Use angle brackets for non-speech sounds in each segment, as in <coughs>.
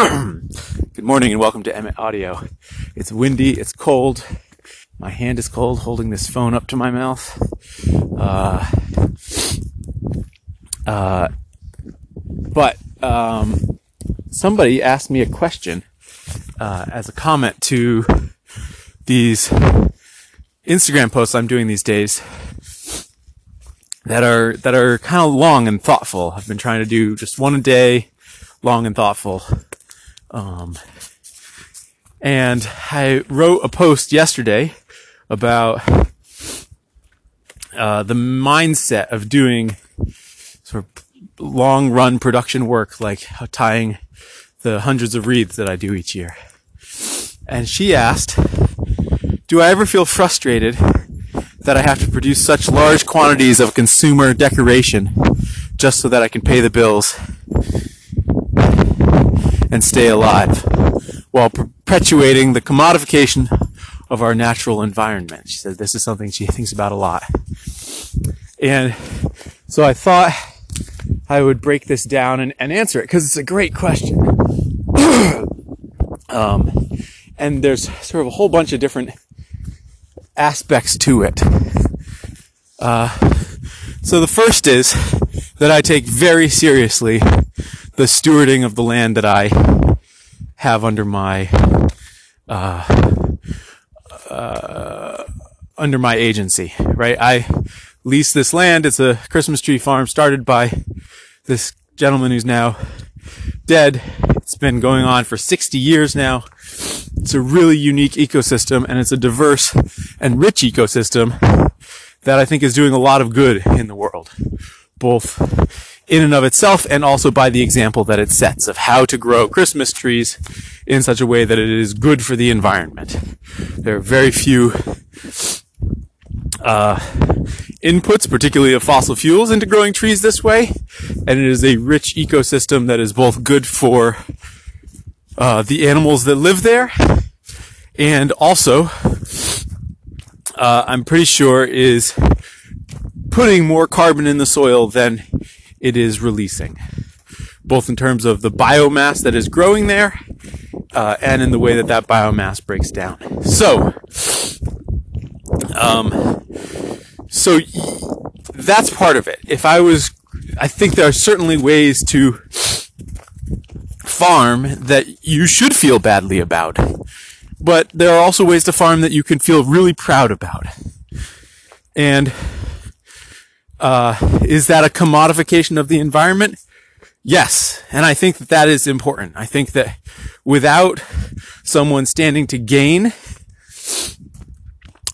Good morning and welcome to Emmet Audio. It's windy, it's cold. My hand is cold holding this phone up to my mouth. Uh, uh, but um, somebody asked me a question uh, as a comment to these Instagram posts I'm doing these days that are that are kind of long and thoughtful. I've been trying to do just one a day, long and thoughtful. Um, and I wrote a post yesterday about uh, the mindset of doing sort of long run production work, like tying the hundreds of wreaths that I do each year. And she asked, Do I ever feel frustrated that I have to produce such large quantities of consumer decoration just so that I can pay the bills and stay alive while perpetuating the commodification of our natural environment. She said this is something she thinks about a lot. And so I thought I would break this down and, and answer it because it's a great question. <coughs> um, and there's sort of a whole bunch of different aspects to it. Uh, so the first is that I take very seriously the stewarding of the land that I have under my uh, uh, under my agency, right? I lease this land. It's a Christmas tree farm started by this gentleman who's now dead. It's been going on for 60 years now. It's a really unique ecosystem and it's a diverse and rich ecosystem that I think is doing a lot of good in the world, both in and of itself and also by the example that it sets of how to grow Christmas trees in such a way that it is good for the environment. There are very few uh, inputs, particularly of fossil fuels, into growing trees this way, and it is a rich ecosystem that is both good for uh, the animals that live there, and also, uh, I'm pretty sure is putting more carbon in the soil than it is releasing, both in terms of the biomass that is growing there uh, and in the way that that biomass breaks down. So, um, so that's part of it. If I was, I think there are certainly ways to farm that you should feel badly about, but there are also ways to farm that you can feel really proud about. And uh, is that a commodification of the environment? Yes. And I think that that is important. I think that without someone standing to gain,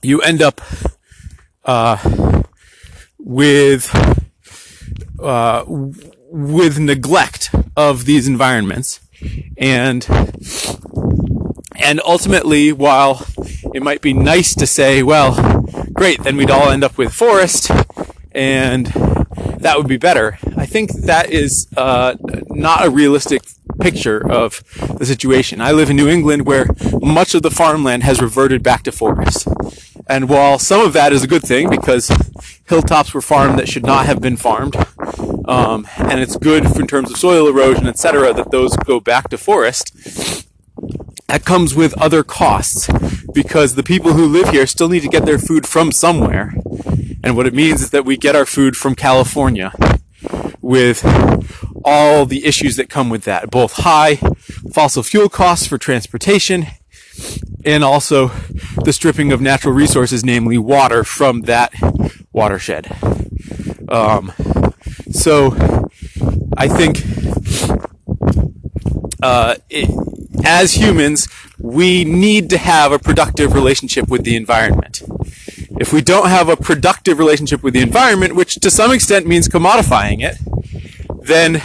you end up, uh, with, uh, with neglect of these environments. And, and ultimately, while it might be nice to say, well, great, then we'd all end up with forest, and that would be better. I think that is uh, not a realistic picture of the situation. I live in New England where much of the farmland has reverted back to forest. And while some of that is a good thing because hilltops were farmed that should not have been farmed, um, and it's good in terms of soil erosion, etc., that those go back to forest, that comes with other costs because the people who live here still need to get their food from somewhere. And what it means is that we get our food from California with all the issues that come with that, both high fossil fuel costs for transportation and also the stripping of natural resources, namely water, from that watershed. Um, so I think uh, it, as humans, we need to have a productive relationship with the environment. If we don't have a productive relationship with the environment, which to some extent means commodifying it, then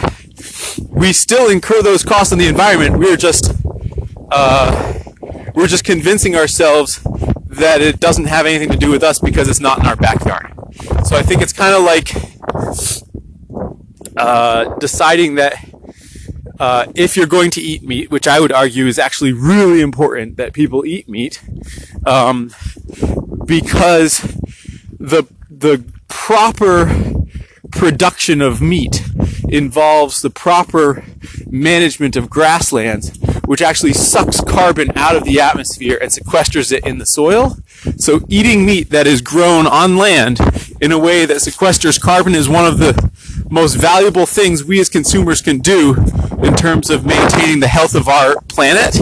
we still incur those costs on the environment. We're just uh, we're just convincing ourselves that it doesn't have anything to do with us because it's not in our backyard. So I think it's kind of like uh, deciding that uh, if you're going to eat meat, which I would argue is actually really important that people eat meat, um, because the the proper production of meat involves the proper management of grasslands, which actually sucks carbon out of the atmosphere and sequesters it in the soil. So eating meat that is grown on land in a way that sequesters carbon is one of the most valuable things we as consumers can do in terms of maintaining the health of our planet.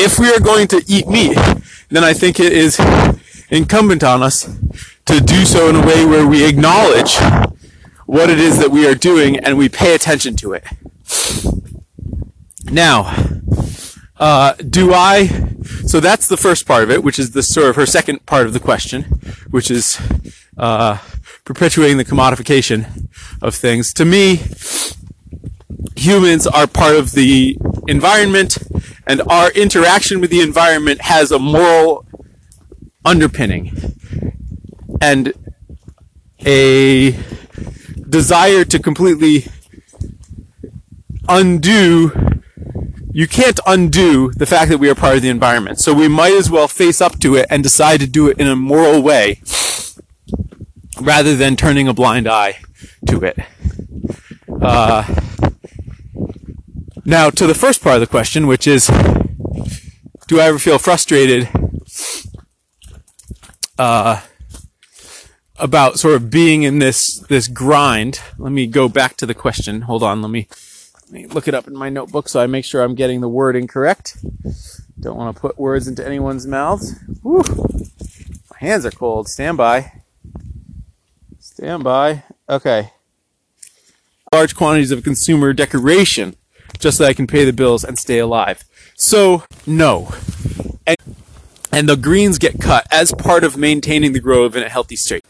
If we are going to eat meat, then I think it is incumbent on us to do so in a way where we acknowledge what it is that we are doing and we pay attention to it. Now, uh, do I? So that's the first part of it, which is the sort of her second part of the question, which is uh, perpetuating the commodification of things. To me, humans are part of the environment, and our interaction with the environment has a moral underpinning and a desire to completely undo you can't undo the fact that we are part of the environment. So we might as well face up to it and decide to do it in a moral way rather than turning a blind eye to it. Uh, now, to the first part of the question, which is, do I ever feel frustrated uh, about sort of being in this this grind? Let me go back to the question. Hold on. Let me let me look it up in my notebook so I make sure I'm getting the wording correct. Don't want to put words into anyone's mouths. My hands are cold. Stand by. Stand by. Okay. Large quantities of consumer decoration just so I can pay the bills and stay alive. So, no. And, and the greens get cut as part of maintaining the grove in a healthy state.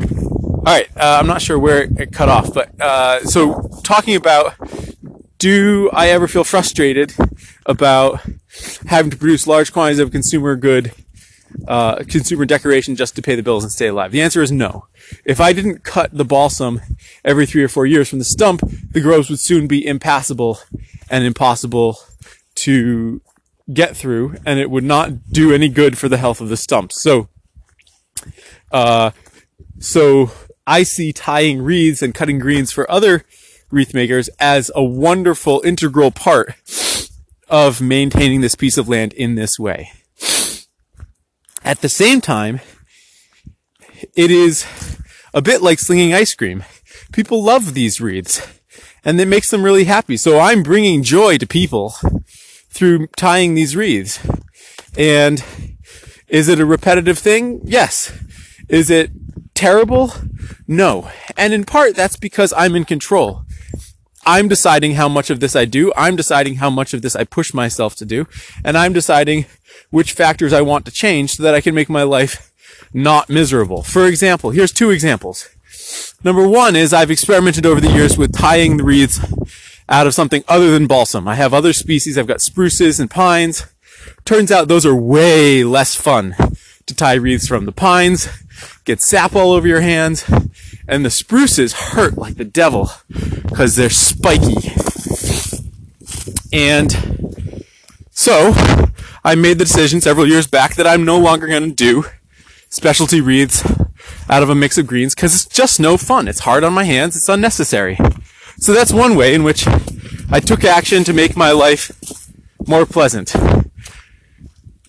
All right, uh, I'm not sure where it cut off, but uh, so talking about do I ever feel frustrated about having to produce large quantities of consumer good uh, consumer decoration just to pay the bills and stay alive? The answer is no. If I didn't cut the balsam every three or four years from the stump, the groves would soon be impassable and impossible to get through, and it would not do any good for the health of the stumps. So, uh, so I see tying wreaths and cutting greens for other wreath makers as a wonderful integral part of maintaining this piece of land in this way. At the same time, it is a bit like slinging ice cream. People love these wreaths and it makes them really happy. So I'm bringing joy to people through tying these wreaths. And is it a repetitive thing? Yes. Is it terrible? No. And in part, that's because I'm in control. I'm deciding how much of this I do. I'm deciding how much of this I push myself to do. And I'm deciding which factors I want to change so that I can make my life not miserable. For example, here's two examples. Number one is I've experimented over the years with tying the wreaths out of something other than balsam. I have other species. I've got spruces and pines. Turns out those are way less fun to tie wreaths from. The pines get sap all over your hands and the spruces hurt like the devil because they're spiky. And so I made the decision several years back that I'm no longer going to do specialty wreaths out of a mix of greens because it's just no fun. It's hard on my hands. It's unnecessary. So that's one way in which I took action to make my life more pleasant.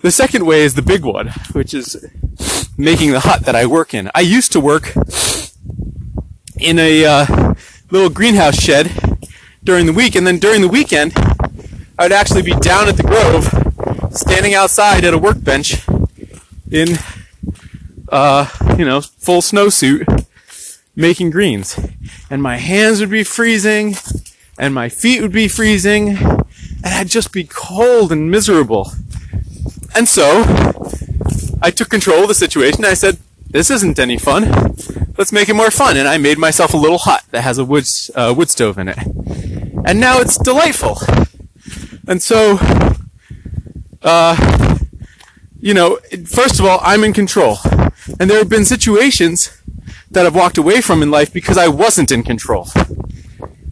The second way is the big one, which is making the hut that I work in. I used to work in a uh, little greenhouse shed during the week, and then during the weekend, I would actually be down at the grove standing outside at a workbench in, uh, you know, full snowsuit making greens. And my hands would be freezing and my feet would be freezing and I'd just be cold and miserable. And so I took control of the situation. I said, this isn't any fun. Let's make it more fun. And I made myself a little hut that has a wood, uh, wood stove in it. And now it's delightful. And so uh, you know, first of all, I'm in control. And there have been situations that I've walked away from in life because I wasn't in control.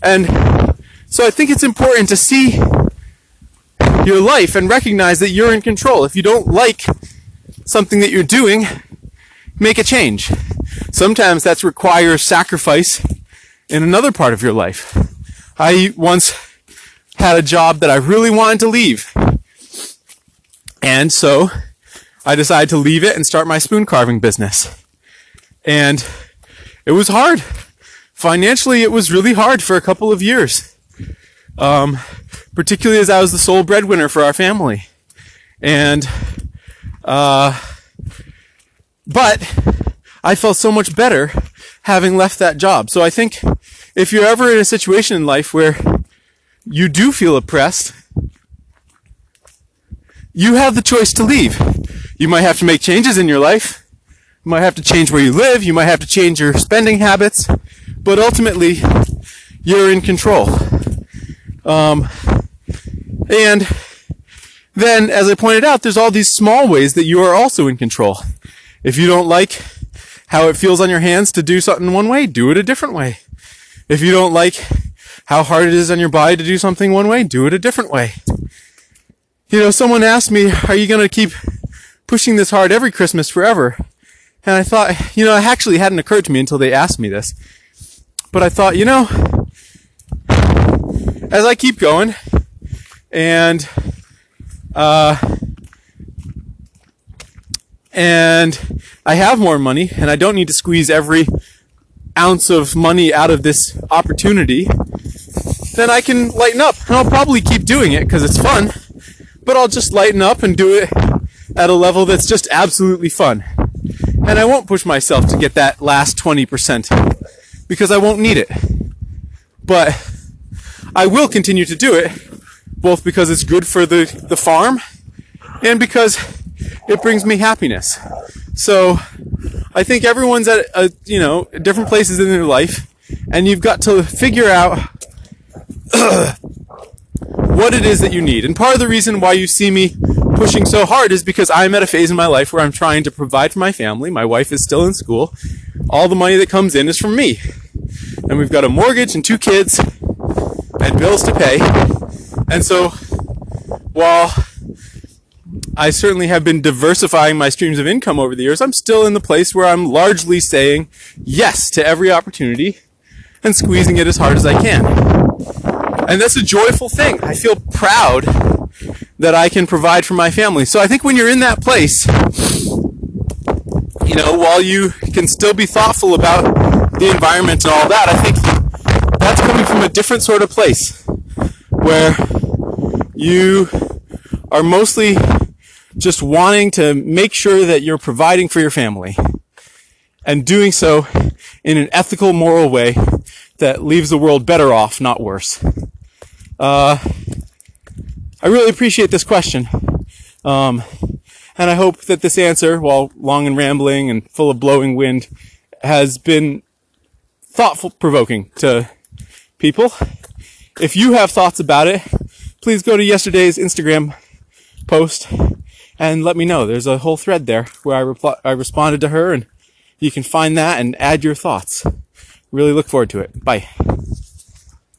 And so I think it's important to see your life and recognize that you're in control. If you don't like something that you're doing, make a change. Sometimes that requires sacrifice in another part of your life. I once had a job that I really wanted to leave. And so I decided to leave it and start my spoon carving business. And it was hard. Financially, it was really hard for a couple of years. Um, particularly as I was the sole breadwinner for our family. And, uh, but I felt so much better having left that job. So I think if you're ever in a situation in life where you do feel oppressed, you have the choice to leave. You might have to make changes in your life. You might have to change where you live. You might have to change your spending habits. But ultimately, you're in control. Um, and then, as I pointed out, there's all these small ways that you are also in control. If you don't like how it feels on your hands to do something one way, do it a different way. If you don't like how hard it is on your body to do something one way, do it a different way. You know, someone asked me, are you going to keep pushing this hard every Christmas forever? And I thought, you know, it actually hadn't occurred to me until they asked me this. But I thought, you know, as I keep going and, uh, and I have more money and I don't need to squeeze every ounce of money out of this opportunity, then I can lighten up. And I'll probably keep doing it because it's fun, but I'll just lighten up and do it at a level that's just absolutely fun. And I won't push myself to get that last 20% because I won't need it. But I will continue to do it both because it's good for the, the farm and because it brings me happiness. So I think everyone's at a, you know different places in their life, and you've got to figure out <coughs> what it is that you need. And part of the reason why you see me pushing so hard is because I'm at a phase in my life where I'm trying to provide for my family. My wife is still in school. All the money that comes in is from me. And we've got a mortgage and two kids and bills to pay. And so while I certainly have been diversifying my streams of income over the years. I'm still in the place where I'm largely saying yes to every opportunity and squeezing it as hard as I can. And that's a joyful thing. I feel proud that I can provide for my family. So I think when you're in that place, you know, while you can still be thoughtful about the environment and all that, I think that's coming from a different sort of place where you are mostly just wanting to make sure that you're providing for your family and doing so in an ethical, moral way that leaves the world better off, not worse. Uh, I really appreciate this question. Um, and I hope that this answer, while long and rambling and full of blowing wind, has been thoughtful provoking to people. If you have thoughts about it, please go to yesterday's Instagram post and let me know. There's a whole thread there where I reply, I responded to her and you can find that and add your thoughts. Really look forward to it. Bye.